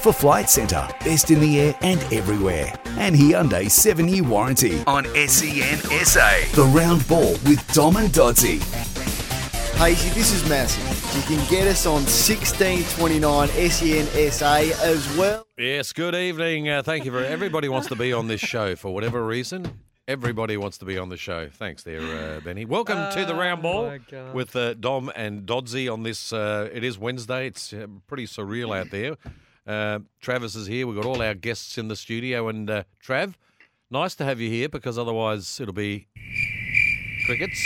For Flight Centre, best in the air and everywhere. And Hyundai 7 year warranty on SEN SA. The round ball with Dom and Dodsey. Hazy, this is massive. You can get us on 1629 SEN SA as well. Yes, good evening. Uh, thank you for everybody wants to be on this show for whatever reason. Everybody wants to be on the show. Thanks there, uh, Benny. Welcome to the round ball with uh, Dom and Dodsey on this. Uh, it is Wednesday. It's uh, pretty surreal out there. Uh, Travis is here. We've got all our guests in the studio. And uh, Trav, nice to have you here because otherwise it'll be crickets.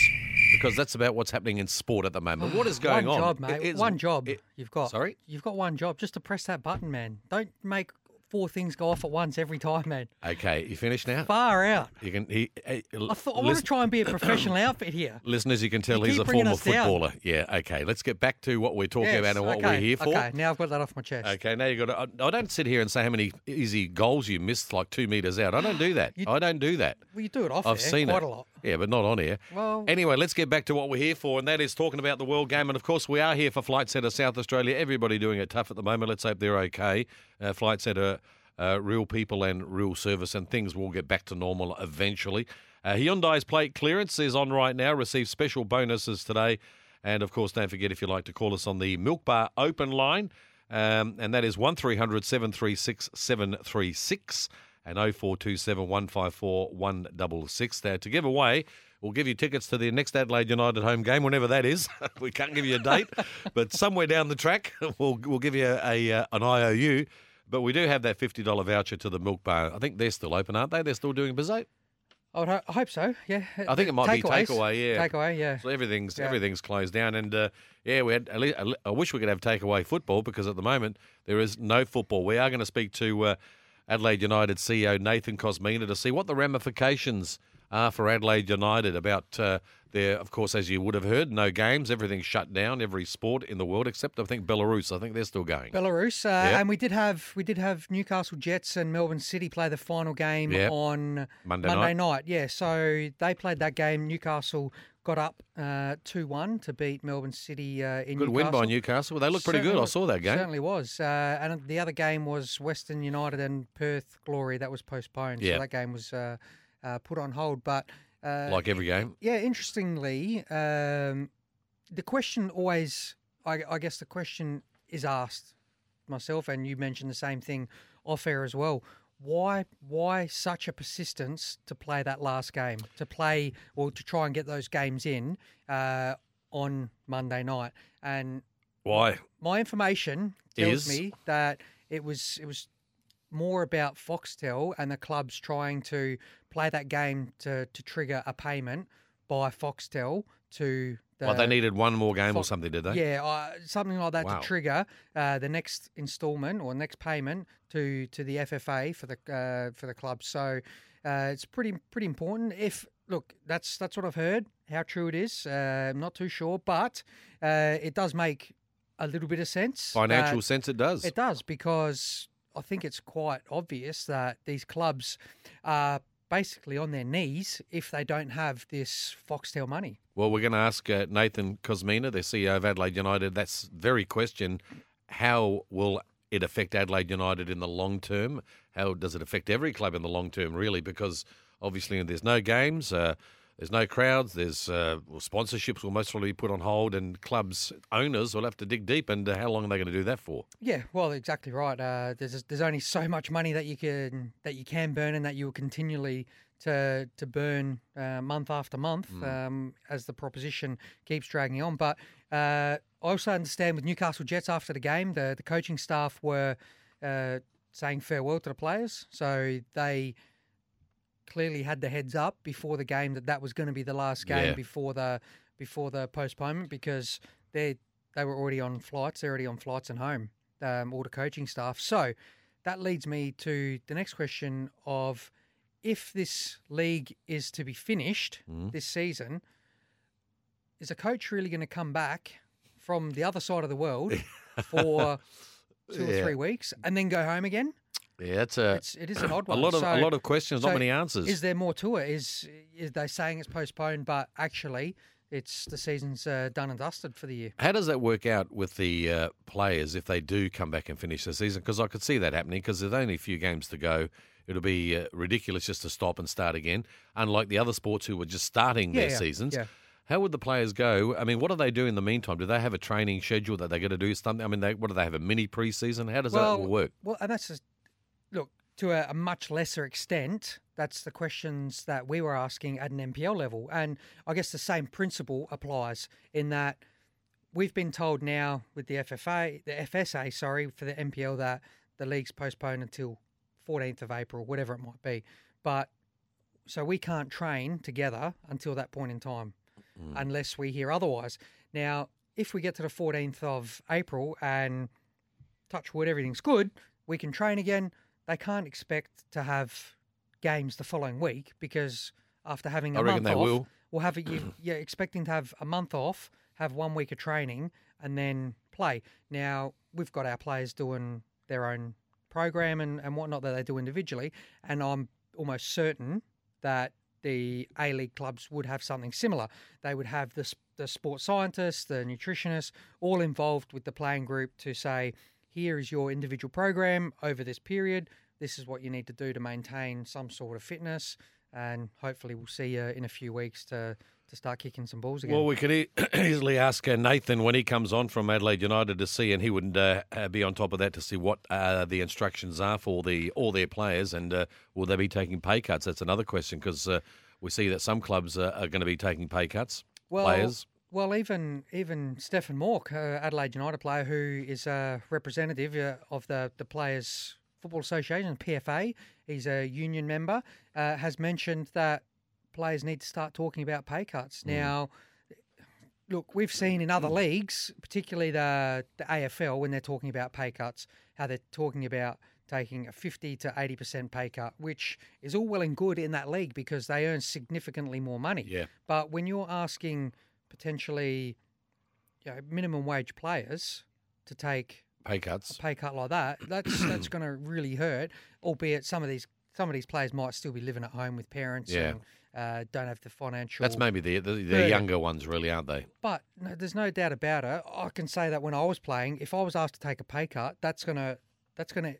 Because that's about what's happening in sport at the moment. What is going one on? job, mate. It is- one job you've got. Sorry? You've got one job. Just to press that button, man. Don't make four things go off at once every time, man. Okay, you finished now? Far out. You can. He, eh, I thought I want to try and be a professional outfit here. Listeners, you can tell You he's a former us down. footballer. Yeah, okay. Let's get back to what we're talking Yes, about and what okay, we're here for. Okay, now I've got that off my chest. Okay, now you got to. I don't sit here and say how many easy goals you missed, like two meters out. I don't do that. You- I don't do that. Well, you do it off I've air seen quite it. a lot. Yeah, but not on air. Well- anyway, let's get back to what we're here for, and that is talking about the World Game. And of course, we are here for Flight Centre South Australia. Everybody doing it tough at the moment. Let's hope they're okay. Uh, Flight Centre, uh, real people and real service, and things will get back to normal eventually. Uh, Hyundai's plate clearance is on right now. Receive special bonuses today. And of course, don't forget if you'd like to call us on the Milk Bar open line, um, and that is 1300 736 736 and 0427 154 166. Now, to give away, we'll give you tickets to the next Adelaide United home game, whenever that is. we can't give you a date, but somewhere down the track, we'll, we'll give you a, uh, an IOU. But we do have that $50 voucher to the Milk Bar. I think they're still open, aren't they? They're still doing Bizet? I, would ho- I hope so. Yeah. I think it might be takeaway, yeah. Takeaway. Yeah. So everything's Yeah. everything's closed down, and uh, yeah, we had. at least- I wish we could have takeaway football because at the moment there is no football. We are going to speak to uh, Adelaide United CEO Nathan Kosmina to see what the ramifications are for Adelaide United about uh, their. Of course, as you would have heard, no games, everything's shut down, every sport in the world except I think Belarus. I think they're still going. Belarus, uh, Yeah. and we did have we did have Newcastle Jets and Melbourne City play the final game Yeah. on Monday night. Yeah, so they played that game. Newcastle got up two one to beat Melbourne City uh, in Good Newcastle. win by Newcastle. They looked pretty good. I saw that game. Certainly was. Uh, and the other game was Western United and Perth Glory. That was postponed. Yeah. So that game was uh, put on hold. But uh, Like every game. yeah, interestingly, um, the question always, I, I guess the question is asked myself, and you mentioned the same thing off air as well. Why, why such a persistence to play that last game, to play or to try and get those games in uh, on Monday night? And Why? my information tells Is? me that it was it was more about Foxtel and the clubs trying to play that game to, to trigger a payment by Foxtel to the Like they needed one more game or something, did they? yeah uh, something like that Wow. to trigger uh, the next instalment or next payment to to the FFA for the uh, for the club. So uh, it's pretty pretty important. If look, that's that's what I've heard. How true it is, uh, I'm not too sure, but uh, it does make a little bit of sense. Financial sense, it does. it does because I think it's quite obvious that these clubs are basically on their knees if they don't have this Foxtel money. Well, we're going to ask uh, Nathan Kosmina, the CEO of Adelaide United, that's very question. How will it affect Adelaide United in the long term? How does it affect every club in the long term, really? Because obviously there's no games, uh, there's no crowds, there's uh, well, sponsorships will most probably be put on hold, and clubs owners will have to dig deep. And how long are they going to do that for? Yeah, well, exactly right. Uh, there's there's only so much money that you can that you can burn and that you will continually to to burn uh, month after month um, as the proposition keeps dragging on. But uh, I also understand with Newcastle Jets after the game, the the coaching staff were uh, saying farewell to the players, so they clearly had the heads up before the game that that was going to be the last game Yeah. before the before the postponement because they they were already on flights, they're already on flights and home, um, all the coaching staff. So that leads me to the next question of if this league is to be finished Mm. this season, is a coach really going to come back from the other side of the world for two Yeah. or three weeks and then go home again? Yeah, it's a It's it is an odd one. a lot of a lot of questions, not many answers. Is there more to it? Is is they saying it's postponed, but actually it's the season's uh, done and dusted for the year. How does that work out with the uh, players if they do come back and finish the season? Because I could see that happening because there's only a few games to go. It'll be uh, ridiculous just to stop and start again, unlike the other sports who were just starting Yeah, their yeah, seasons. yeah. How would the players go? I mean, what do they do in the meantime? Do they have a training schedule that they're going to do something? I mean, they, what do they have a mini preseason? How does that all work? Well, and that's to a, a much lesser extent. That's the questions that we were asking at an NPL level, and I guess the same principle applies in that we've been told now with the FFA, the FSA, sorry, for the NPL that the league's postponed until 14th of April, whatever it might be, but so we can't train together until that point in time, mm. unless we hear otherwise. Now, if we get to the 14th of April and touch wood, everything's good, we can train again. They can't expect to have games the following week because after having a I month they off, will. we'll have it. You, you're expecting to have a month off, have one week of training, and then play. Now we've got our players doing their own program and, and whatnot that they do individually, and I'm almost certain that the A League clubs would have something similar. They would have the, the sports scientists, the nutritionists, all involved with the playing group to say, here is your individual program over this period. This is what you need to do to maintain some sort of fitness, and hopefully we'll see you in a few weeks to to start kicking some balls again. Well, we could e- easily ask uh, Nathan when he comes on from Adelaide United to see, and he would uh, uh, be on top of that to see what uh, the instructions are for the all their players, and uh, will they be taking pay cuts? That's another question because uh, we see that some clubs uh, are going to be taking pay cuts. well, players. Well, even even Stefan Mauk, uh, Adelaide United player, who is a representative uh, of the the Players Football Association (PFA), he's a union member, uh, has mentioned that players need to start talking about pay cuts now. Look, we've seen in other leagues, particularly the the AFL, when they're talking about pay cuts, how they're talking about taking a 50 to 80% pay cut, which is all well and good in that league because they earn significantly more money. Yeah. But when you're asking potentially you know, minimum wage players to take Pay cuts. a pay cut like that, that's that's going to really hurt. Albeit some of these some of these players might still be living at home with parents Yeah. and uh, don't have the financial. That's maybe the the, the younger ones, really, aren't they? But no, there's no doubt about it. I can say that when I was playing, if I was asked to take a pay cut, that's gonna that's gonna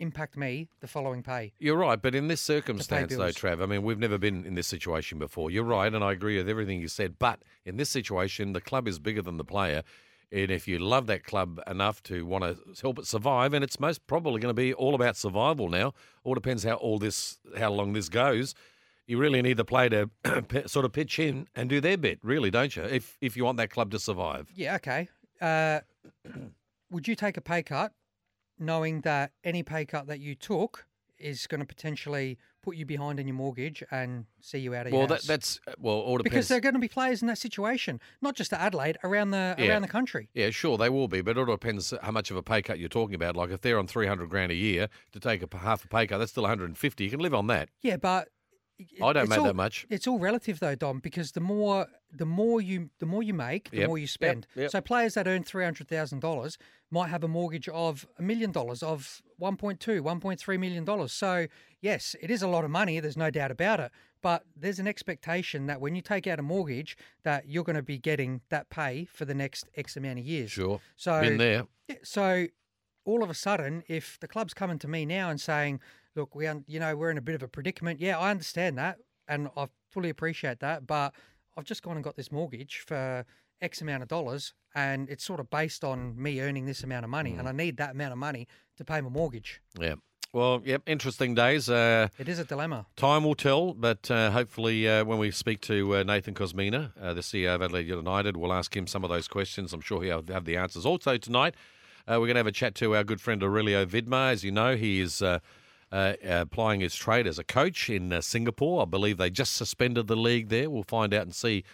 impact me the following pay. You're right, but in this circumstance, though. Trav, I mean, we've never been in this situation before. You're right, and I agree with everything you said. But in this situation, the club is bigger than the player. And if you love that club enough to want to help it survive, and it's most probably going to be all about survival now, all depends how all this, how long this goes. You really need the player to sort of pitch in and do their bit, really, don't you? If if you want that club to survive. Yeah, okay. Uh, would you take a pay cut, knowing that any pay cut that you took is going to potentially put you behind in your mortgage and see you out of Well, your that, that's uh, well, all depends. because there are going to be players in that situation, not just at Adelaide, around the Yeah. around the country. Yeah, sure, they will be, but it all depends how much of a pay cut you're talking about. Like if they're on 300 grand a year to take a half a pay cut, that's still 150. You can live on that. Yeah, but I don't make all- that much. It's all relative though, Dom, because the more the more you the more you make, the Yep, more you spend. yep. So players that earn three hundred thousand dollars might have a mortgage of a million dollars, of 1.2, 1.3 million dollars. So yes, it is a lot of money. There's no doubt about it. But there's an expectation that when you take out a mortgage, that you're going to be getting that pay for the next X amount of years. Sure. So Been there. so all of a sudden, if the club's coming to me now and saying, "Look, we, un- you know, we're in a bit of a predicament," yeah, I understand that, and I fully appreciate that, but I've just gone and got this mortgage for X amount of dollars, and it's sort of based on me earning this amount of money, and I need that amount of money to pay my mortgage. Yeah. Well, yep, interesting days. Uh, It is a dilemma. time will tell, but uh, hopefully, uh, when we speak to uh, Nathan Kosmina, uh, the CEO of Adelaide United, we'll ask him some of those questions. I'm sure he'll have the answers. Also, tonight, uh, we're going to have a chat to our good friend Aurelio Vidmar. As you know, he is. Uh, uh, applying his trade as a coach in uh, Singapore. I believe they just suspended the league there. We'll find out and see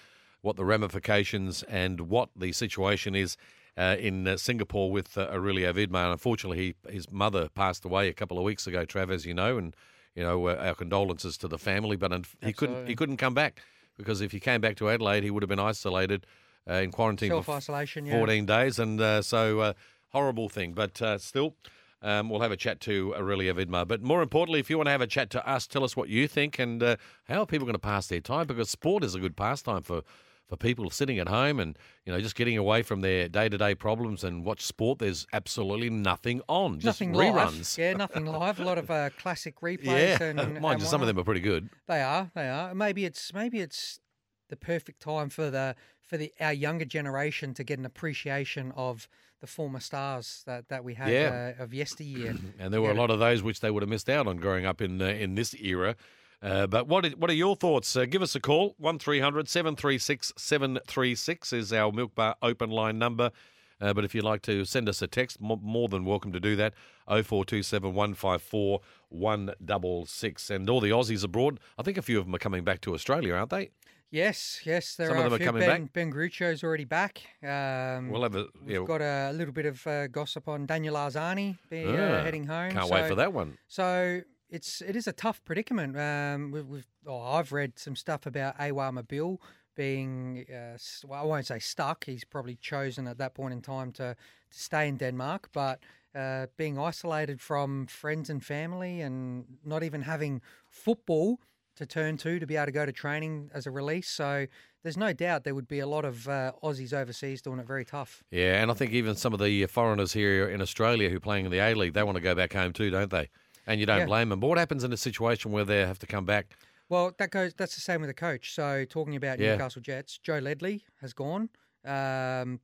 what the ramifications and what the situation is uh, in uh, Singapore with uh, Aurelio Vidmar. And unfortunately, he, his mother passed away a couple of weeks ago, Trav, as you know, and you know uh, our condolences to the family. But he couldn't he couldn't come back because if he came back to Adelaide, he would have been isolated uh, in quarantine for Self-isolation, yeah. 14 days, and uh, so uh, horrible thing. But uh, still. Um, we'll have a chat to Aurelio Vidmar. But more importantly, if you want to have a chat to us, tell us what you think and uh, how are people going to pass their time because sport is a good pastime for, for people sitting at home and you know just getting away from their day to day problems and watch sport. There's absolutely nothing on, just nothing reruns. live. Yeah, nothing live. A lot of uh, classic replays. Yeah, and, mind and you, some of them are pretty good. They are. They are. Maybe it's maybe it's the perfect time for the for the our younger generation to get an appreciation of the former stars that, that we had Yeah. uh, of yesteryear. And there were a lot of those which they would have missed out on growing up in uh, in this era. Uh, but what are, what are your thoughts? Uh, give us a call. 1300 736 736 is our Milk Bar open line number. Uh, but if you'd like to send us a text, mo- more than welcome to do that. 0427 154 166. And all the Aussies abroad, I think a few of them are coming back to Australia, aren't they? Yes, yes, there Some are of them a are coming ben, back. Ben Garuccio's already back. Um, We'll have a. We've got a little bit of uh, gossip on Daniel Arzani be, Ah, uh, heading home. can't wait for that one. So it's it is a tough predicament. Um, we've, we've oh, I've read some stuff about Awer Mabil being uh, well, I won't say stuck. He's probably chosen at that point in time to to stay in Denmark, but uh, being isolated from friends and family and not even having football to turn to to be able to go to training as a release. So there's no doubt there would be a lot of uh, Aussies overseas doing it very tough. Yeah, and I think even some of the foreigners here in Australia who are playing in the A League, they want to go back home too, don't they? And you don't Yeah. blame them. But what happens in a situation where they have to come back? Well, that goes. That's the same with the coach. So talking about Yeah. Newcastle Jets, Joe Ledley has gone. Um,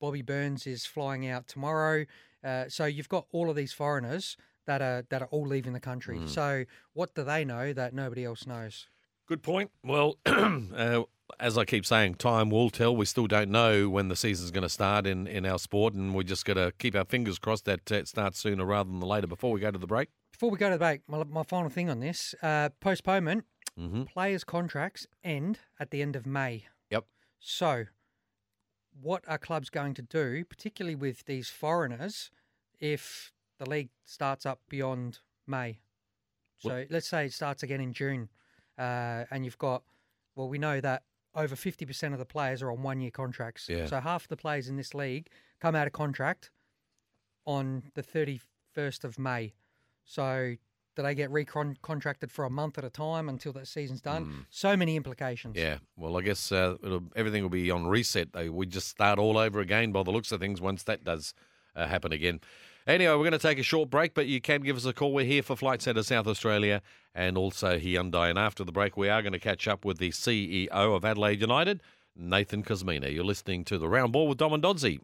Bobby Burns is flying out tomorrow. Uh, so you've got all of these foreigners that are that are all leaving the country. Mm. So what do they know that nobody else knows? Good point. Well, uh, as I keep saying, time will tell. We still don't know when the season's going to start in, in our sport, and we just got to keep our fingers crossed that it starts sooner rather than later before we go to the break. Before we go to the break, my, my final thing on this uh, postponement. hmm Players' contracts end at the end of May. Yep. So, what are clubs going to do, particularly with these foreigners, if the league starts up beyond May? So, let's say it starts again in June, uh, and you've got, well, we know that over 50% of the players are on one year contracts. Yeah. So, half the players in this league come out of contract on the 31st of May. So, do they get recontracted for a month at a time until that season's done? So many implications. Mm. Yeah. Well, I guess uh, it'll, everything will be on reset. We just start all over again by the looks of things once that does uh, happen again. Anyway, we're going to take a short break, but you can give us a call. We're here for Flight Centre South Australia and also Hyundai. And after the break, we are going to catch up with the CEO of Adelaide United, Nathan Kosmina. You're listening to The Round Ball with Dom and Dodsey.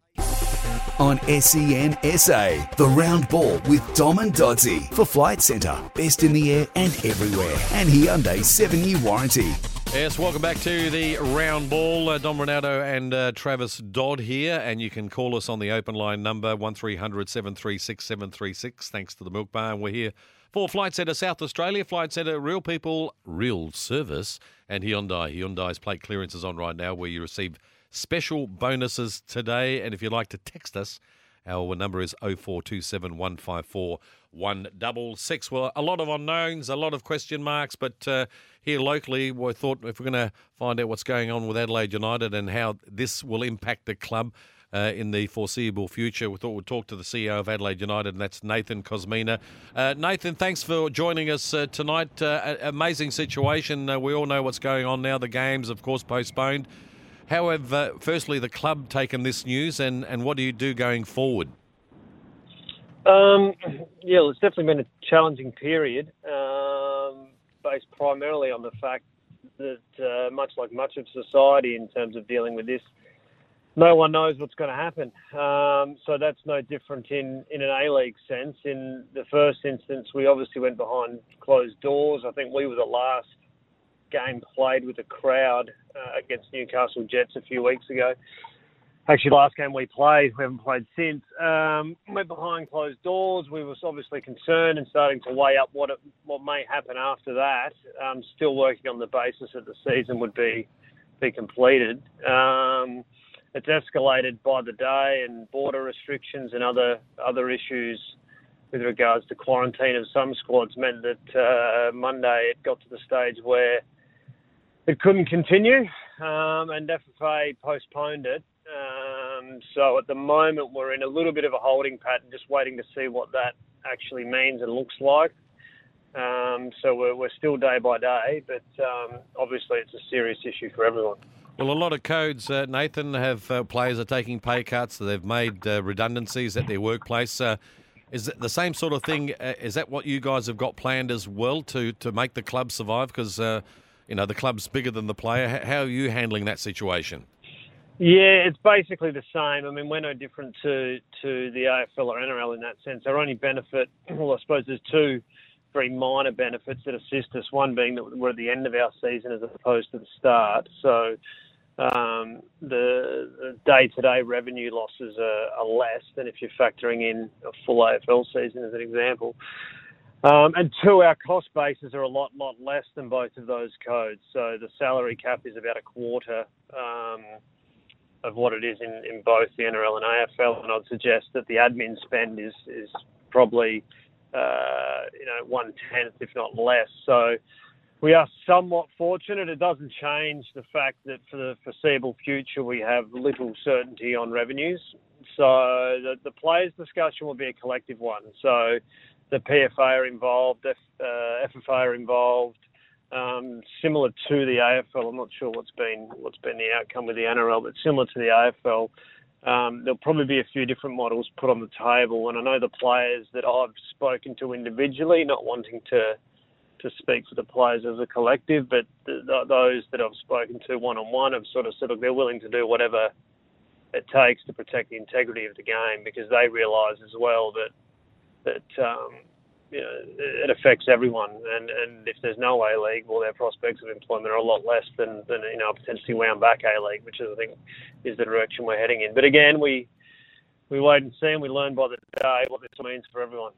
On SENSA, the round ball with Dom and Dodsey for Flight Centre, best in the air and everywhere, and Hyundai's seven-year warranty. Yes, welcome back to the round ball. Uh, Dom Rinaldo and uh, Travis Dodd here, and you can call us on the open line number 1300 736 736. Thanks to the Milk Bar, and we're here for Flight Centre South Australia. Flight Centre, real people, real service, and Hyundai. Hyundai's plate clearance is on right now, where you receive special bonuses today. And if you'd like to text us, our number is 0427 154 166. Well, a lot of unknowns, a lot of question marks, but uh, here locally, we thought if we're going to find out what's going on with Adelaide United and how this will impact the club uh, in the foreseeable future, we thought we'd talk to the CEO of Adelaide United, and that's Nathan Kosmina. Uh, Nathan, thanks for joining us uh, tonight. Uh, amazing situation. Uh, we all know what's going on now. The games, of course, postponed. How have, firstly, the club taken this news, and, and what do you do going forward? Um, yeah, well, it's definitely been a challenging period, um, based primarily on the fact that, uh, much like much of society in terms of dealing with this, no one knows what's going to happen. Um, so that's no different in, in an A League sense. In the first instance, we obviously went behind closed doors. I think we were the last game played with a crowd uh, against Newcastle Jets a few weeks ago actually last game we played, we haven't played since. Um, went behind closed doors. We were obviously concerned and starting to weigh up what it, what may happen after that. Um, still working on the basis that the season would be be completed. Um, it's escalated by the day, and border restrictions and other other issues with regards to quarantine of some squads meant that uh, Monday it got to the stage where it couldn't continue, um, and FFA postponed it. Um, so at the moment, we're in a little bit of a holding pattern, just waiting to see what that actually means and looks like. Um, so we're, we're still day by day, but um, obviously it's a serious issue for everyone. Well, a lot of codes, uh, Nathan, have uh, players are taking pay cuts. They've made uh, redundancies at their workplace. Uh, is it the same sort of thing? Uh, is that what you guys have got planned as well to, to make the club survive? Because, uh, you know, the club's bigger than the player. How are you handling that situation? Yeah, it's basically the same. I mean, we're no different to, to the AFL or NRL in that sense. Our only benefit, well, I suppose there's two very minor benefits that assist us. One being that we're at the end of our season as opposed to the start. So um, the day-to-day revenue losses are, are, less than if you're factoring in a full AFL season as an example. Um, and two, our cost bases are a lot, lot less than both of those codes. So the salary cap is about a quarter um, of what it is in, in both the NRL and AFL, and I'd suggest that the admin spend is is probably uh, you know one tenth, if not less. So we are somewhat fortunate. It doesn't change the fact that for the foreseeable future we have little certainty on revenues. So the, the players' discussion will be a collective one. So the PFA are involved, F, uh, FFA are involved. Um, similar to the AFL, I'm not sure what's been what's been the outcome with the NRL, but similar to the AFL, um, there'll probably be a few different models put on the table. And I know the players that I've spoken to individually, not wanting to to speak for the players as a collective, but th- those that I've spoken to one on one have sort of said, look, they're willing to do whatever it takes to protect the integrity of the game because they realise as well that that um, you know it affects everyone, and and if there's no A League, well, their prospects of employment are a lot less than than you know potentially wound back A League, which is, I think is the direction we're heading in. But again, we we wait and see, and we learn by the day what this means for everyone.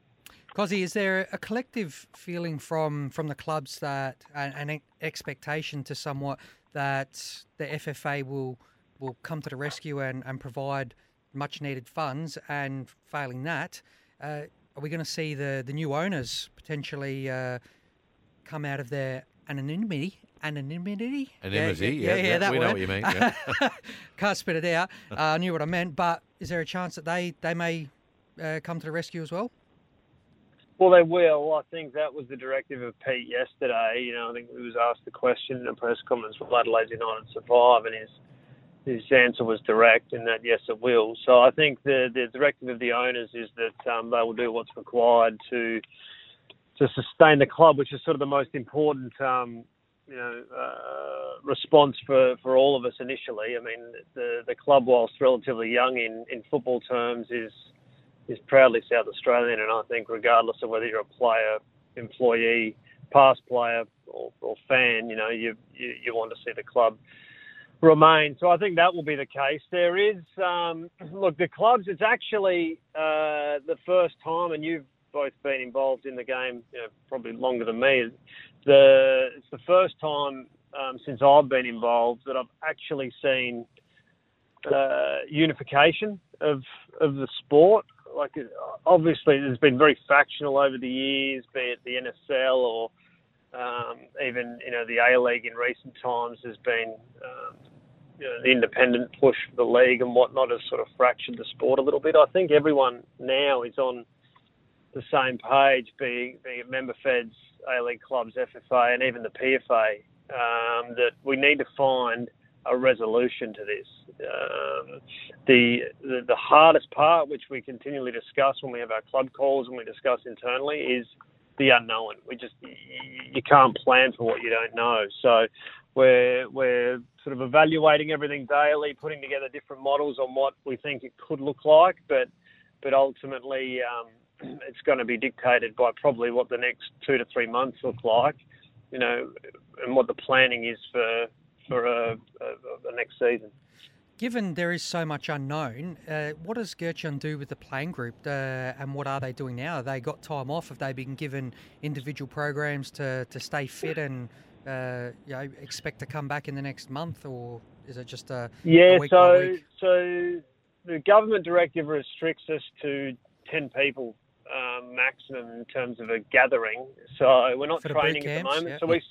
Cosy, is there a collective feeling from from the clubs that an, expectation to somewhat that the FFA will will come to the rescue and, and provide much needed funds, and failing that, uh, are we going to see the the new owners potentially uh, come out of their anonymity? Anonymity? Anonymity, yeah, yeah, yeah, yeah that we word. know what you mean. Yeah. Can't spit it out. Uh, I knew what I meant, but is there a chance that they they may uh, come to the rescue as well? Well, they will. I think that was the directive of Pete yesterday. You know, I think he was asked the question in a press conference, will Adelaide United survive? And his his answer was direct and that yes, it will. So I think the the directive of the owners is that um, they will do what's required to to sustain the club, which is sort of the most important um, you know uh, response for, for all of us initially. I mean, the the club, whilst relatively young in, in football terms, is is proudly South Australian, and I think regardless of whether you're a player, employee, past player, or, or fan, you know, you, you, you want to see the club remain. So I think that will be the case. There is, um, look, the clubs. It's actually uh, the first time, and you've both been involved in the game, you know, probably longer than me. The it's the first time um, since I've been involved that I've actually seen uh, unification of of the sport like obviously there's been very factional over the years, be it the NSL or um, even you know the A League in recent times has been um, you know, the independent push for the league and whatnot has sort of fractured the sport a little bit. I think everyone now is on the same page, being, it member feds, A League clubs, FFA, and even the PFA, um, that we need to find a resolution to this. Um, the, the, the hardest part, which we continually discuss when we have our club calls and we discuss internally, is the unknown. We just you can't plan for what you don't know. So we're we're sort of evaluating everything daily, putting together different models on what we think it could look like, but but ultimately um, it's going to be dictated by probably what the next two to three months look like, you know, and what the planning is for for uh, the next season. Given there is so much unknown, uh, what does Gertjan do with the playing group, uh, and what are they doing now? Have they got time off? Have they been given individual programs to, to stay fit and uh, you know, expect to come back in the next month, or is it just a yeah? A so so the government directive restricts us to ten people um, maximum in terms of a gathering. So we're not training at the moment. Yeah. So we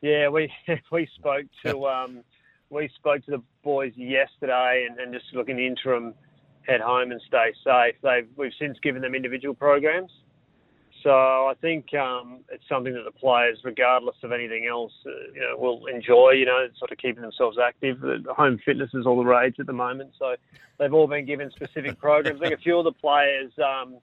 yeah, we we spoke to um, we spoke to the boys yesterday, and, and just look in the interim, head home and stay safe. They've we've since given them individual programs, So I think um, it's something that the players, regardless of anything else, uh, you know, will enjoy. You know, sort of keeping themselves active. The home fitness is all the rage at the moment, so they've all been given specific programs. I think a few of the players, um,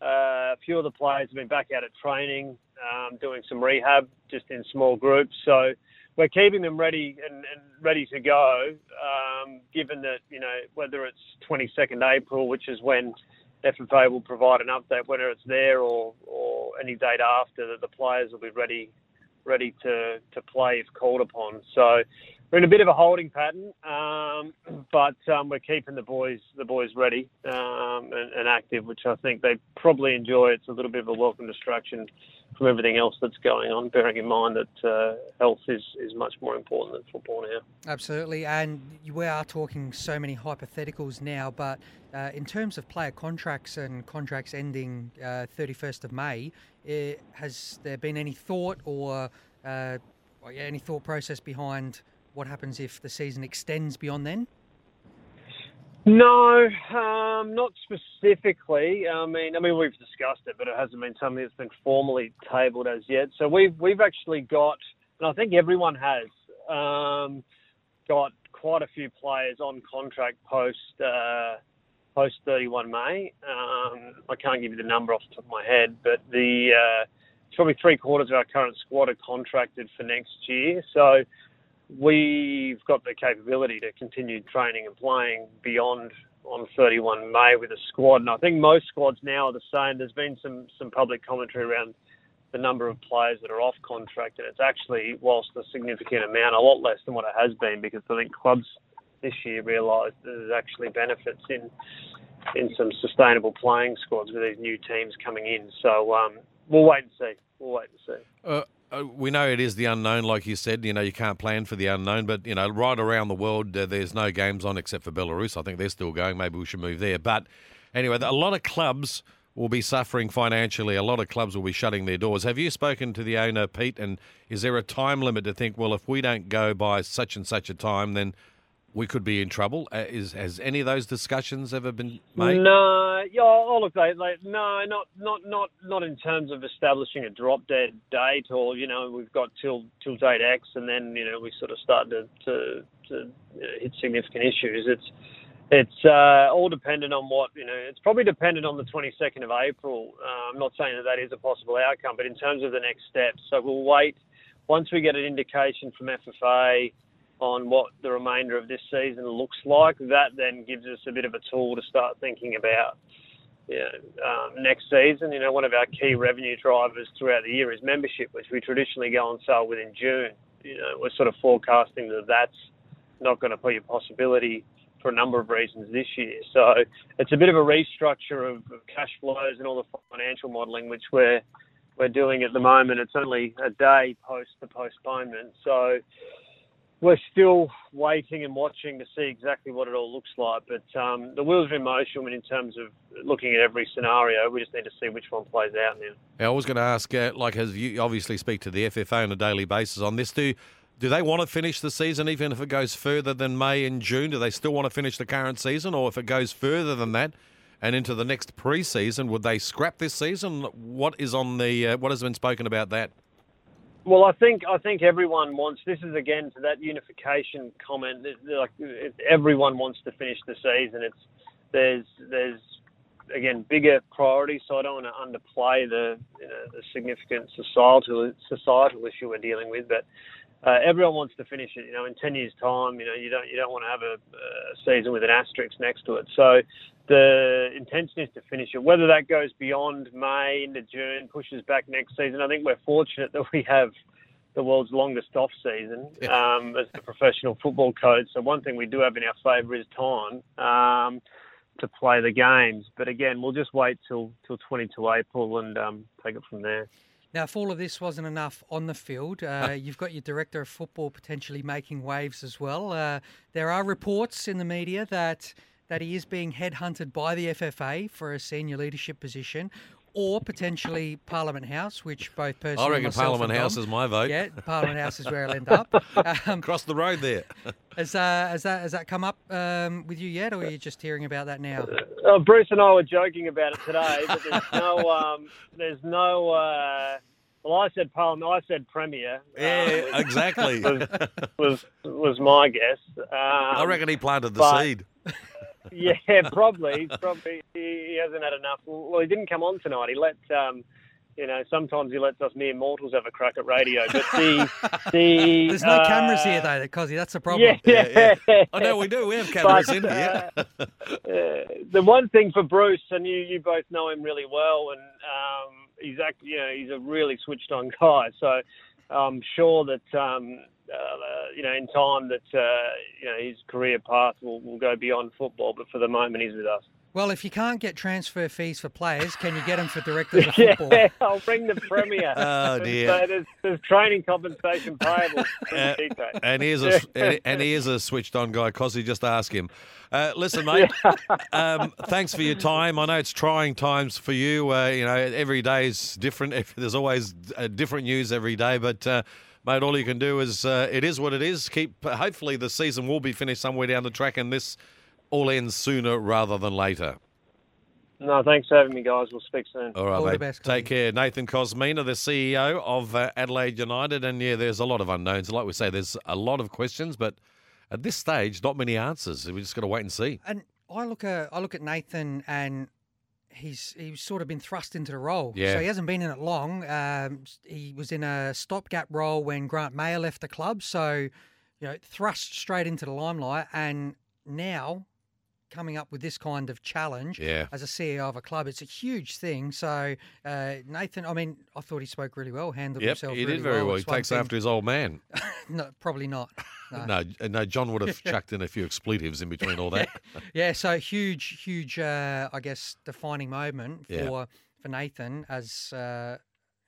uh, a few of the players have been back out at training, um, doing some rehab, just in small groups. So we're keeping them ready and, and ready to go. Um, given that you know whether it's 22nd April, which is when FFA will provide an update, whether it's there or, or any date after, that the players will be ready ready to, to play if called upon. So we're in a bit of a holding pattern, um, but um, we're keeping the boys the boys ready um, and, and, active, which I think they probably enjoy. It's a little bit of a welcome distraction from everything else that's going on, bearing in mind that uh, health is, is much more important than football now. Absolutely, and we are talking so many hypotheticals now, but uh, in terms of player contracts and contracts ending uh, 31st of May, eh, has there been any thought or uh, any thought process behind what happens if the season extends beyond then? No, um, not specifically. I mean, I mean we've discussed it, but it hasn't been something that's been formally tabled as yet. So we've we've actually got, and I think everyone has um, got quite a few players on contract post uh, post 31 May. Um, I can't give you the number off the top of my head, but the uh, it's probably three quarters of our current squad are contracted for next year. So we've got the capability to continue training and playing beyond on 31 May with a squad. And I think most squads now are the same. There's been some, some public commentary around the number of players that are off contract, and it's actually, whilst a significant amount, a lot less than what it has been because I think clubs this year realised there's actually benefits in in some sustainable playing squads with these new teams coming in. So um, we'll wait and see. We'll wait and see. Uh, uh, we know it is the unknown, like you said. You know, you can't plan for the unknown, but you know, right around the world, uh, there's no games on except for Belarus. I think they're still going. Maybe we should move there. But anyway, a lot of clubs will be suffering financially. A lot of clubs will be shutting their doors. Have you spoken to the owner, Pete? And is there a time limit to think? Well, if we don't go by such and such a time, then we could be in trouble. Uh, is has any of those discussions ever been made? No, yeah. They, they, no, not not not not in terms of establishing a drop dead date, or you know, we've got till till date X, and then you know we sort of start to to, to hit significant issues. It's it's uh, all dependent on what you know. It's probably dependent on the 22nd of April. Uh, I'm not saying that that is a possible outcome, but in terms of the next steps, so we'll wait once we get an indication from FFA on what the remainder of this season looks like. That then gives us a bit of a tool to start thinking about you know, um, next season. You know, one of our key revenue drivers throughout the year is membership, which we traditionally go on sale within June. You know, we're sort of forecasting that that's not going to be a possibility for a number of reasons this year. So it's a bit of a restructure of, of cash flows and all the financial modelling, which we're we're doing at the moment. It's only a day post the postponement, so we're still waiting and watching to see exactly what it all looks like. But um, the wheels are in motion in terms of looking at every scenario. We just need to see which one plays out now. Yeah, I was going to ask, uh, like, as you obviously speak to the FFA on a daily basis on this, do do they want to finish the season even if it goes further than May and June? Do they still want to finish the current season, or if it goes further than that? And into the next pre-season, would they scrap this season? What is on the uh, what has been spoken about that? Well, I think I think everyone wants. This is again to that unification comment. Like everyone wants to finish the season. It's there's there's again bigger priorities. So I don't want to underplay the you know, the significant societal societal issue we're dealing with, but uh, everyone wants to finish it. You know, in ten years' time, you know, you don't you don't want to have a, a season with an asterisk next to it. So the intention is to finish it. Whether that goes beyond May into June, pushes back next season, I think we're fortunate that we have the world's longest off season um, as the professional football code. So one thing we do have in our favour is time um, to play the games. But again, we'll just wait till till 22 April and um, take it from there. Now, if all of this wasn't enough on the field, uh, you've got your director of football potentially making waves as well. Uh, there are reports in the media that that he is being headhunted by the FFA for a senior leadership position. or potentially Parliament House, which both personally I reckon Parliament House Dom- is my vote. Yeah, Parliament House is where I'll end up. Um, Across the road there. has, uh, has that has that come up um, with you yet, or are you just hearing about that now? Uh, Bruce and I were joking about it today, but there's no, um, there's no. Uh, well, I said Parliament. I said Premier. yeah, exactly. Um, was was my guess. Um, I reckon he planted the but- seed. Yeah, probably. Probably he, hasn't had enough. Well, he didn't come on tonight. He let, um, you know, sometimes he lets us mere mortals have a crack at radio. But the the There's no uh, cameras here, though, Cosy. That's the problem. Yeah, Yeah, yeah. I know we do. We have cameras But, in here. uh, uh, the one thing for Bruce, and you, you both know him really well, and um, he's act, you know, he's a really switched on guy. So I'm sure that um, uh, you know, in time that uh, you know his career path will, will go beyond football. But for the moment, he's with us. Well, if you can't get transfer fees for players, can you get them for directors of Yeah, football? I'll bring the premier. Oh, dear. So there's, there's training compensation payable. Uh, Bring the details. and he is a and- and he is a switched on guy. Cosy, just ask him. Uh, listen, mate. Um, thanks for your time. I know it's trying times for you. Uh, you know, every day is different. There's always uh, different news every day, but. Uh, Mate, all you can do is uh, it is what it is. Keep. Hopefully, the season will be finished somewhere down the track, and this all ends sooner rather than later. No, thanks for having me, guys. We'll speak soon. All right, All the mate. best, Take care. Nathan Kosmina, the CEO of uh, Adelaide United. And yeah, there's a lot of unknowns. Like we say, there's a lot of questions, but at this stage, not many answers. We're just got to wait and see. And I look at I look at Nathan, and he's he's sort of been thrust into the role. Yeah. So he hasn't been in it long. Um, he was in a stopgap role when Grant Mayer left the club. So, you know, thrust straight into the limelight, and now coming up with this kind of challenge Yeah. as a CEO of a club, it's a huge thing. So, uh, Nathan, I mean, I thought he spoke really well, handled Yep, himself he really did very well. He takes thing- after his old man. No, probably not. No. No, no, John would have chucked in a few expletives in between all that. Yeah, so huge, huge, uh, I guess, defining moment for Yeah. for Nathan as uh,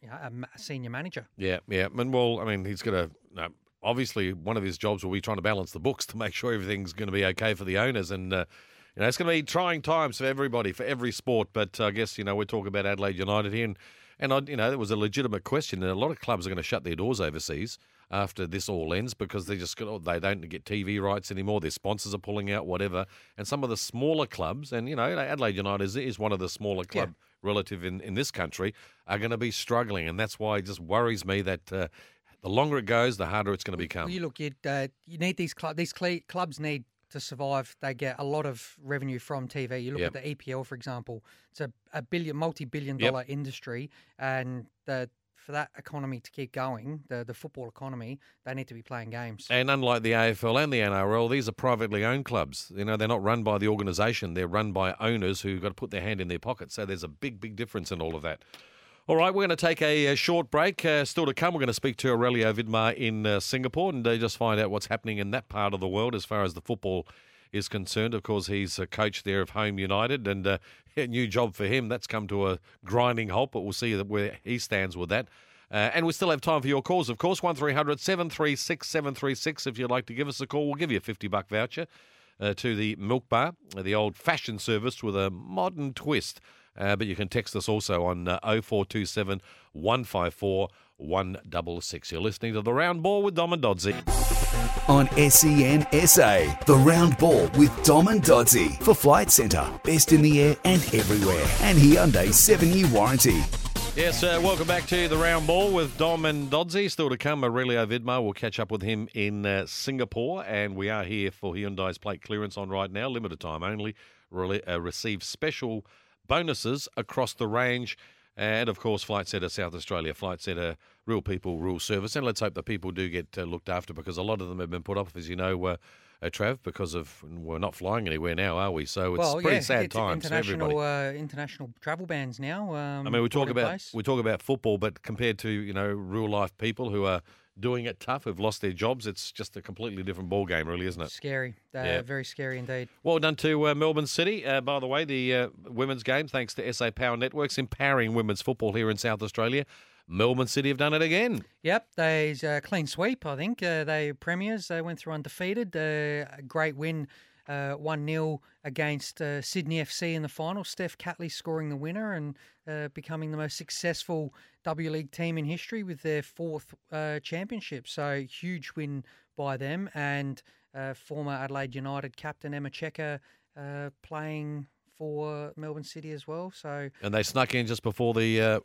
you know, a, senior manager. Yeah, yeah. And well, I mean, he's got a No, obviously, one of his jobs will be trying to balance the books to make sure everything's going to be okay for the owners. And uh, you know, it's going to be trying times for everybody, for every sport. But I guess you know, we're talking about Adelaide United here, and and I, you know, it was a legitimate question. And a lot of clubs are going to shut their doors overseas after this all ends because they just they don't get TV rights anymore. Their sponsors are pulling out, whatever. And some of the smaller clubs, and you know, Adelaide United is, is one of the smaller Yeah. club relative in, in this country are going to be struggling, and that's why it just worries me that uh, the longer it goes, the harder it's going to become. Well, you look, you uh, you need these club these cle- clubs need to survive. They get a lot of revenue from TV. You look Yep. at the EPL, for example. It's a, a billion, multi-billion Yep. industry, and the for that economy to keep going, the the football economy, they need to be playing games. And unlike the AFL and the NRL, these are privately owned clubs. You know, they're not run by the organisation; they're run by owners who've got to put their hand in their pocket. So there's a big, big difference in all of that. All right, we're going to take a, uh short break. Uh, still to come, we're going to speak to Aurelio Vidmar in uh, Singapore and uh, just find out what's happening in that part of the world as far as the football is concerned. Of course, he's a coach there of Home United, and uh, a new job for him. That's come to a grinding halt, but we'll see where he stands with that. Uh, and we still have time for your calls, of course. 1300 736 736. If you'd like to give us a call, we'll give you a 50 buck voucher uh, to the Milk Bar, the old fashioned service with a modern twist. Uh, but you can text us also on uh, 0427 154 166. You're listening to The Round Ball with Dom and Dodsey. On SEN SA, the round ball with Dom and Dodsey for Flight Centre, best in the air and everywhere, and Hyundai 7 year warranty. Yes, uh, welcome back to the round ball with Dom and Dodsey. Still to come, Aurelio Vidmar. We'll catch up with him in uh, Singapore, and we are here for Hyundai's plate clearance on right now, limited time only. Rele- uh, receive special bonuses across the range, and of course, Flight Centre South Australia, Flight Centre, real people, real service, and let's hope that people do get uh, looked after because a lot of them have been put off, as you know. Uh, uh, Trav, because of we're not flying anywhere now, are we? So it's well, pretty yeah, sad it's times for everybody. international uh, international travel bans now. Um, I mean, we talk about place. we talk about football, but compared to you know real life people who are doing it tough, who've lost their jobs, it's just a completely different ball game, really, isn't it? Scary, uh, Yeah. very scary indeed. Well done to uh, Melbourne City. Uh, by the way, the uh, women's game, thanks to SA Power Networks, empowering women's football here in South Australia. Melbourne City have done it again. Yep, they's a clean sweep. I think uh, they premiers. They went through undefeated. Uh, a great win uh, 1 0 against uh, Sydney FC in the final. Steph Catley scoring the winner and uh, becoming the most successful W League team in history with their fourth uh, championship. So, huge win by them. And uh, former Adelaide United captain Emma Checker uh, playing for Melbourne City as well. So and they snuck in just before the uh,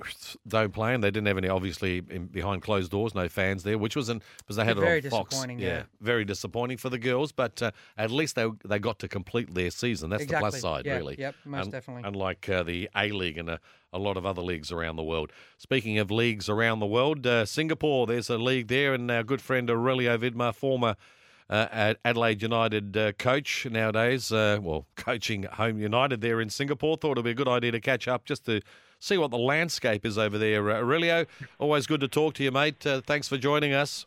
zone playing. They didn't have any, obviously, in, behind closed doors, no fans there, which wasn't because they had very on Fox. disappointing. Yeah, Yeah. very disappointing for the girls, but uh, at least they they got to complete their season. That's exactly. the plus side, yeah, really. Yep, most Un- definitely. Unlike uh, the A League and a, a lot of other leagues around the world. Speaking of leagues around the world, uh, Singapore, there's a league there, and our good friend Aurelio Vidmar, former uh, Adelaide United uh, coach nowadays, uh, well, coaching Home United there in Singapore, thought it'd be a good idea to catch up just to see what the landscape is over there. Uh, Aurelio, always good to talk to you, mate. Uh, thanks for joining us.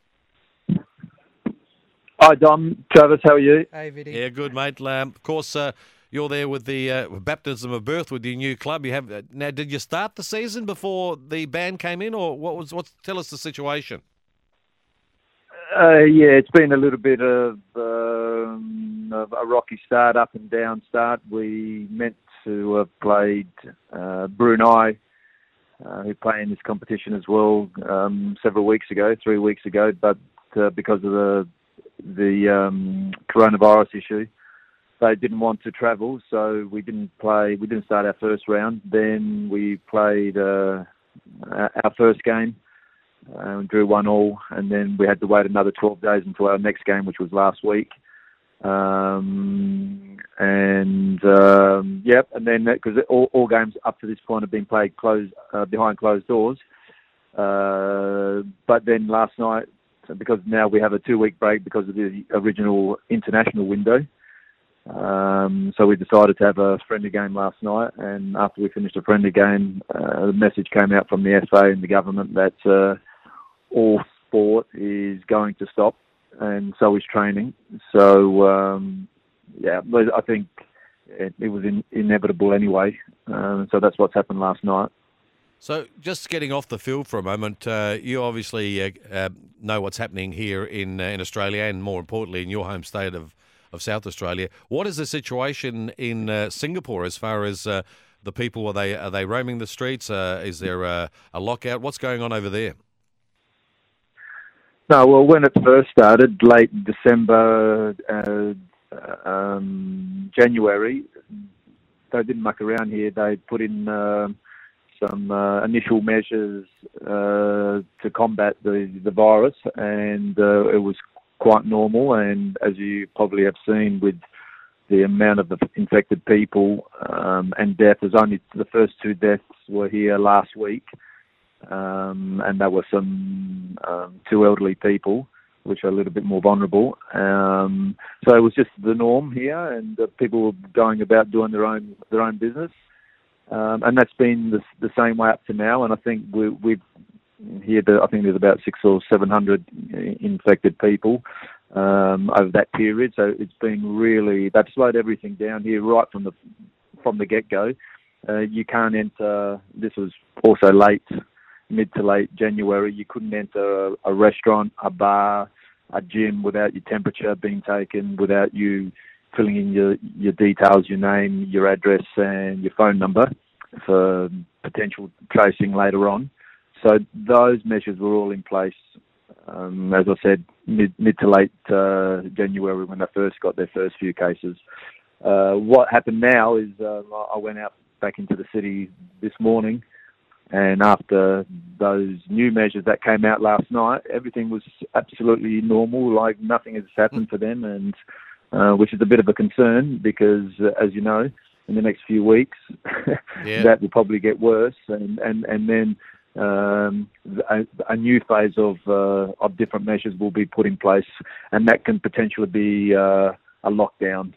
Hi, Dom. Travis, how are you? hey, Viddy. Yeah, good, mate. Um, of course, uh, you're there with the uh, baptism of birth with your new club. You have uh, now. Did you start the season before the ban came in, or what was? What's tell us the situation? Uh, yeah, it's been a little bit of, um, of a rocky start, up and down start. We meant to have played uh, Brunei, uh, who play in this competition as well, um, several weeks ago, three weeks ago, but uh, because of the the um, coronavirus issue, they didn't want to travel, so we didn't play. We didn't start our first round. Then we played uh, our first game. Uh, we drew one all, and then we had to wait another 12 days until our next game, which was last week. Um, and um, yep, and then because all, all games up to this point have been played closed uh, behind closed doors. Uh, but then last night, because now we have a two-week break because of the original international window. Um, so we decided to have a friendly game last night, and after we finished a friendly game, uh, message came out from the FA and the government that uh, all sport is going to stop, and so is training. So um, yeah, I think it, it was in, inevitable anyway. Um, so that's what's happened last night. So, just getting off the field for a moment, uh, you obviously uh, uh, know what's happening here in uh, in Australia, and more importantly, in your home state of, of South Australia. What is the situation in uh, Singapore as far as uh, the people? Are they are they roaming the streets? Uh, is there a, a lockout? What's going on over there? No, well, when it first started, late December, uh, um, January, they didn't muck around here. They put in uh, some uh, initial measures uh, to combat the, the virus, and uh, it was quite normal. And as you probably have seen with the amount of the infected people um, and death, only the first two deaths were here last week um, and there were some um, two elderly people, which are a little bit more vulnerable. Um, so it was just the norm here, and uh, people were going about doing their own their own business, um, and that's been the, the same way up to now. And I think we, we've here, I think there's about six or seven hundred infected people um, over that period. So it's been really they've slowed everything down here right from the from the get go. Uh, you can't enter. This was also late mid to late January, you couldn't enter a, a restaurant, a bar, a gym without your temperature being taken, without you filling in your, your details, your name, your address, and your phone number for potential tracing later on. So those measures were all in place, um, as I said, mid, mid to late uh, January when they first got their first few cases. Uh, what happened now is uh, I went out back into the city this morning and after those new measures that came out last night, everything was absolutely normal, like nothing has happened for them, and uh, which is a bit of a concern because, uh, as you know, in the next few weeks, Yeah. that will probably get worse, and and and then um, a, a new phase of uh, of different measures will be put in place, and that can potentially be uh, a lockdown.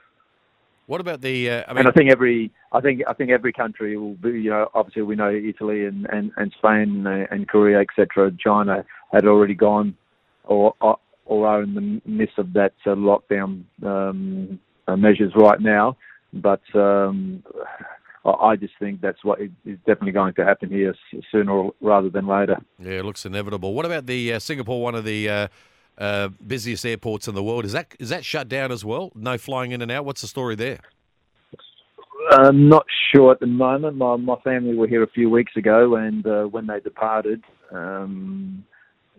What about the? Uh, I mean, and I think every, I think, I think every country will be. You know, obviously we know Italy and and, and Spain uh, and Korea, etc. China had already gone, or or are in the midst of that uh, lockdown um, uh, measures right now. But um, I just think that's what is is definitely going to happen here sooner rather than later. Yeah, it looks inevitable. What about the uh, Singapore? One of the uh, uh, busiest airports in the world. Is that is that shut down as well? No flying in and out. What's the story there? I'm not sure at the moment. My my family were here a few weeks ago, and uh, when they departed, um,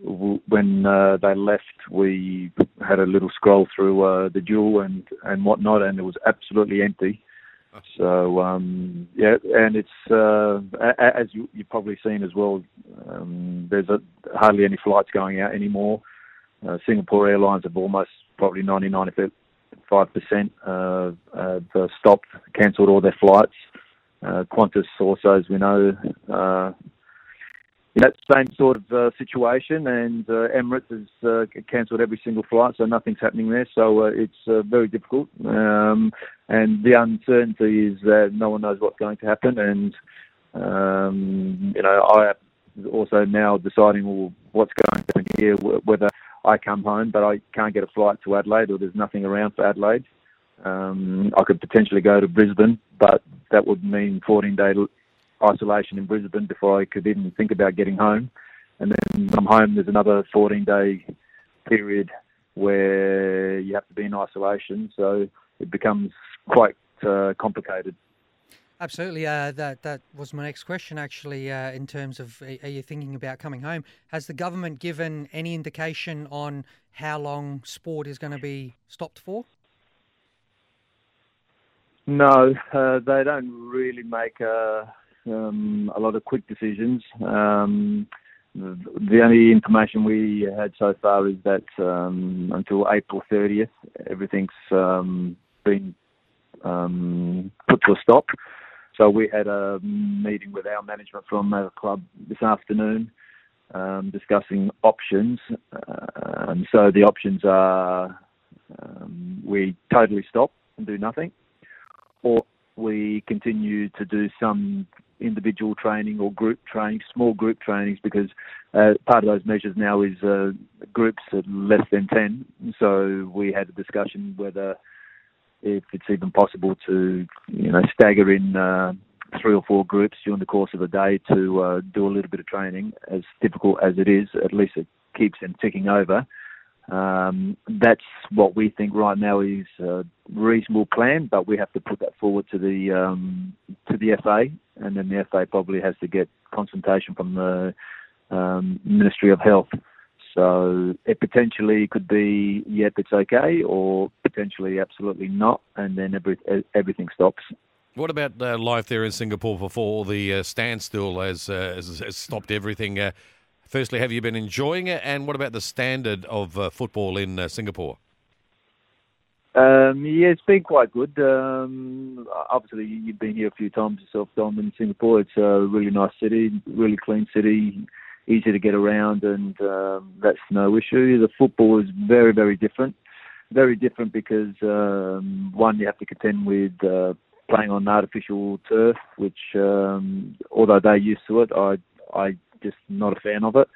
w- when uh, they left, we had a little scroll through uh, the jewel and and whatnot, and it was absolutely empty. So um, yeah, and it's uh, as you, you've probably seen as well. Um, there's a, hardly any flights going out anymore. Uh, Singapore Airlines have almost probably 90, 95% uh, have uh, stopped, cancelled all their flights. Uh, Qantas also, as we know, uh, in that same sort of uh, situation, and uh, Emirates has uh, cancelled every single flight, so nothing's happening there. So uh, it's uh, very difficult, um, and the uncertainty is that no one knows what's going to happen, and um, you know I also now deciding well, what's going to happen here, wh- whether I come home, but I can't get a flight to Adelaide, or there's nothing around for Adelaide. Um, I could potentially go to Brisbane, but that would mean 14 day isolation in Brisbane before I could even think about getting home. And then I'm home, there's another 14 day period where you have to be in isolation. So it becomes quite uh, complicated. Absolutely. Uh, that that was my next question. Actually, uh, in terms of, are you thinking about coming home? Has the government given any indication on how long sport is going to be stopped for? No, uh, they don't really make uh, um, a lot of quick decisions. Um, the the only information we had so far is that um, until April 30th, everything's um, been um, put to a stop. So we had a meeting with our management from the club this afternoon um, discussing options. Um, so the options are um, we totally stop and do nothing, or we continue to do some individual training or group training, small group trainings, because uh, part of those measures now is uh, groups of less than 10. So we had a discussion whether if it's even possible to, you know, stagger in uh, three or four groups during the course of a day to uh, do a little bit of training. As difficult as it is, at least it keeps them ticking over. Um, that's what we think right now is a reasonable plan, but we have to put that forward to the um, to the FA, and then the FA probably has to get consultation from the um, Ministry of Health. So it potentially could be yep, it's okay, or potentially absolutely not, and then every, everything stops. What about uh, life there in Singapore before the uh, standstill has, uh, has, has stopped everything? Uh, firstly, have you been enjoying it? And what about the standard of uh, football in uh, Singapore? Um, yeah, it's been quite good. Um, obviously, you've been here a few times yourself, Dom, in Singapore. It's a really nice city, really clean city, easy to get around, and um, that's no issue. The football is very, very different. Very different because, um, one, you have to contend with uh, playing on artificial turf, which, um, although they're used to it, I, I just not a fan of it.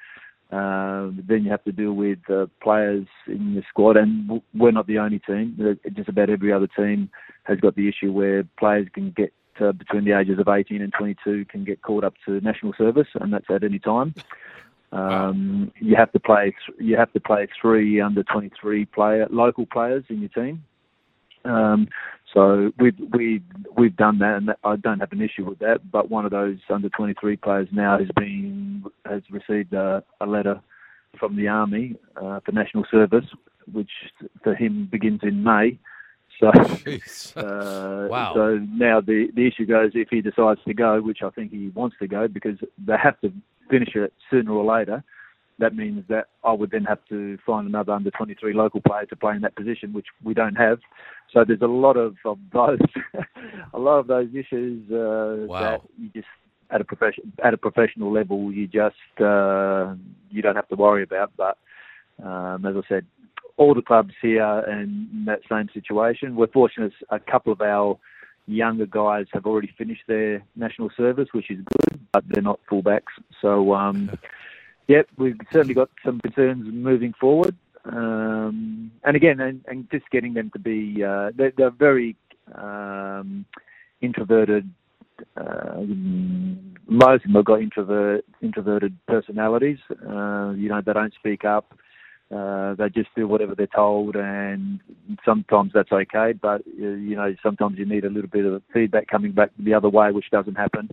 Um, then you have to deal with uh, players in your squad, and we're not the only team. Uh, Just about every other team has got the issue where players can get uh, between the ages of 18 and 22 can get called up to national service, and that's at any time. Um, you have to play. You have to play three under 23 player local players in your team. Um, so we've we we've done that, and I don't have an issue with that. But one of those under 23 players now has been has received a, a letter from the army uh, for national service, which for him begins in May. So, uh, Wow. so now the the issue goes if he decides to go, which I think he wants to go, because they have to finish it sooner or later. That means that I would then have to find another under 23 local player to play in that position, which we don't have. So there's a lot of, of those, a lot of those issues uh, Wow. that you just at a profession at a professional level you just uh, you don't have to worry about. But um, as I said, all the clubs here in that same situation. We're fortunate a couple of our younger guys have already finished their national service, which is good, but they're not fullbacks. So, um, yep, we've certainly got some concerns moving forward. Um, and again, and, and just getting them to be, uh, they're, they're very um, introverted. Uh, most of them have got introvert, introverted personalities. Uh, you know, they don't speak up. Uh, they just do whatever they're told, and sometimes that's okay. But uh, you know, sometimes you need a little bit of feedback coming back the other way, which doesn't happen.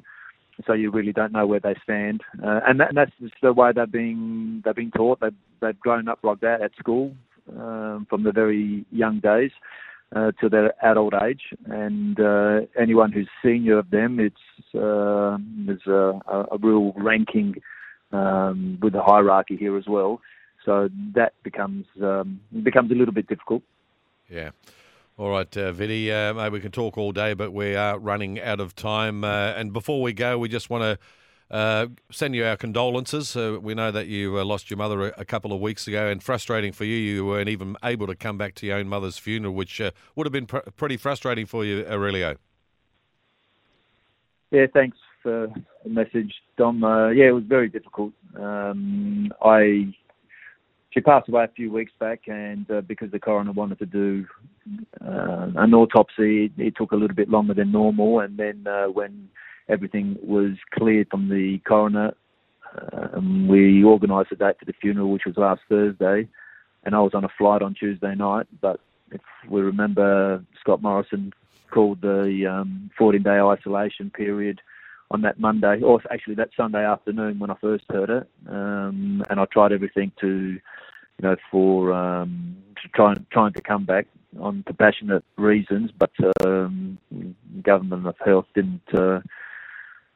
So you really don't know where they stand, uh, and, that, and that's just the way they're being they're being taught. They've they've grown up like that at school um, from the very young days uh, to their adult age, and uh, anyone who's senior of them, it's uh, there's a, a real ranking um, with the hierarchy here as well. So that becomes um, becomes a little bit difficult. Yeah. All right, uh, Viddy, uh, maybe we can talk all day, but we are running out of time. Uh, and before we go, we just want to uh, send you our condolences. Uh, we know that you uh, lost your mother a, a, couple of weeks ago, and frustrating for you, you weren't even able to come back to your own mother's funeral, which uh, would have been pr- pretty frustrating for you, Aurelio. Yeah, thanks for the message, Dom. yeah, it was very difficult. Um, I she passed away a few weeks back, and uh, because the coroner wanted to do uh, an autopsy, it, took a little bit longer than normal. And then uh, when everything was cleared from the coroner, um, we organised a date for the funeral, which was last Thursday. And I was on a flight on Tuesday night, but if we remember, Scott Morrison called the um, 14-day isolation period on that Monday, or actually that Sunday afternoon when I first heard it, um, and I tried everything to you know, for um, trying trying to come back on compassionate reasons, but um, government of health didn't uh,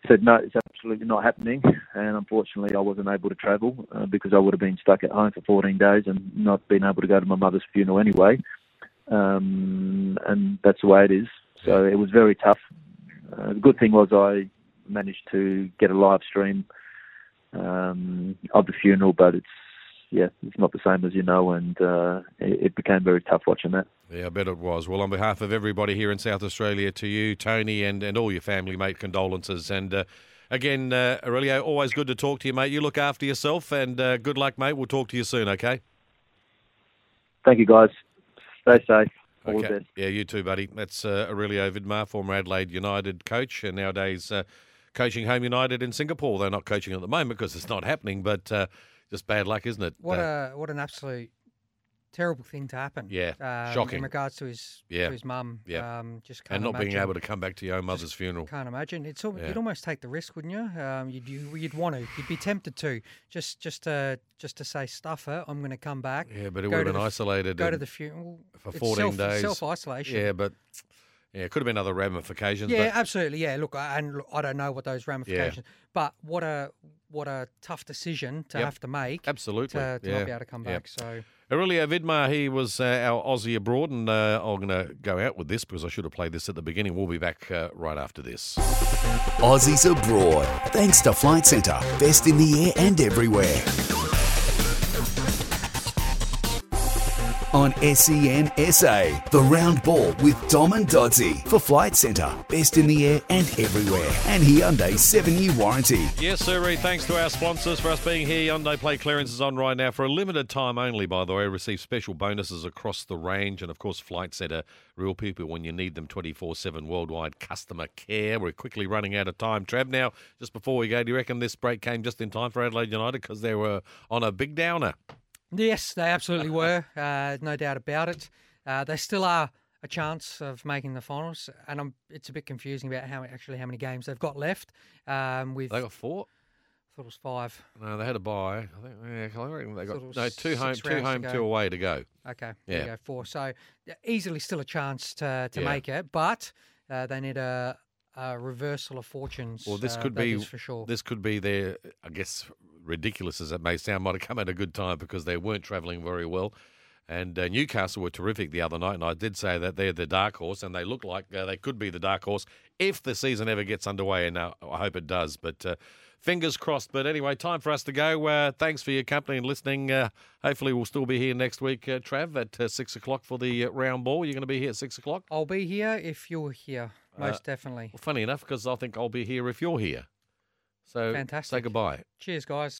said no, it's absolutely not happening, and unfortunately, I wasn't able to travel uh, because I would have been stuck at home for 14 days and not been able to go to my mother's funeral anyway, um, and that's the way it is. So it was very tough. Uh, the good thing was I managed to get a live stream um, of the funeral, but it's yeah, it's not the same as you know, and uh, it, it, became very tough watching that. Yeah, I bet it was. Well, on behalf of everybody here in South Australia, to you, Tony, and, and all your family, mate, condolences. And uh, again, uh, Aurelio, always good to talk to you, mate. You look after yourself, and uh, good luck, mate. We'll talk to you soon, okay? Thank you, guys. Stay safe. All okay. Yeah, you too, buddy. That's uh, Aurelio Vidmar, former Adelaide United coach, and nowadays uh, coaching Home United in Singapore. They're not coaching at the moment because it's not happening, but uh, just bad luck, isn't it? What uh, a what an absolute terrible thing to happen. Yeah, um, shocking. In regards to his yeah. to his mum. Yeah, um, just and not imagine. being able to come back to your own mother's funeral. Can't imagine. It's all, yeah. you'd almost take the risk, wouldn't you? Um, you'd you, would want to. You'd be tempted to just just to just to say stuff it. I'm going to come back. Yeah, but it would have been isolated. Go to the funeral for 14 self, days. Self isolation. Yeah, but. Yeah, it could have been other ramifications. Yeah, but... absolutely. Yeah, look, and look, I don't know what those ramifications, yeah. but what a what a tough decision to yep. have to make. Absolutely. To, to yeah. not be able to come back. So. Aurelio Vidmar, he was uh, our Aussie abroad, and uh, I'm going to go out with this because I should have played this at the beginning. We'll be back uh, right after this. Aussies abroad, thanks to Flight Centre, best in the air and everywhere. On SEN SA. The round ball with Dom and Dodsey for Flight Centre. Best in the air and everywhere. And Hyundai 7 year warranty. Yes, sir. Thanks to our sponsors for us being here. Hyundai Play Clearance is on right now for a limited time only, by the way. Receive special bonuses across the range. And of course, Flight Centre, real people when you need them 24 7 worldwide customer care. We're quickly running out of time. Trav, now, just before we go, do you reckon this break came just in time for Adelaide United because they were on a big downer? Yes, they absolutely were. Uh, no doubt about it. Uh, they still are a chance of making the finals, and I'm, it's a bit confusing about how actually how many games they've got left. Um, with they got four. I thought it was five. No, they had a bye. I think, yeah, I reckon they got no two home, two home, two away to go. Okay, yeah, go, four. So easily still a chance to to yeah. make it, but uh, they need a, reversal of fortunes. Well, this uh, could be for sure. This could be their, I guess, ridiculous as it may sound, might have come at a good time because they weren't travelling very well. And uh, Newcastle were terrific the other night, and I did say that they're the dark horse, and they look like uh, they could be the dark horse if the season ever gets underway, and uh, I hope it does. But uh, fingers crossed. But anyway, time for us to go. Uh, thanks for your company and listening. Uh, hopefully, we'll still be here next week, Trav, at six o'clock for the round ball. You're going to be here at six o'clock. I'll be here if you're here, Uh, most definitely. Well, funny enough, because I think I'll be here if you're here. So Fantastic. say goodbye. Cheers, guys.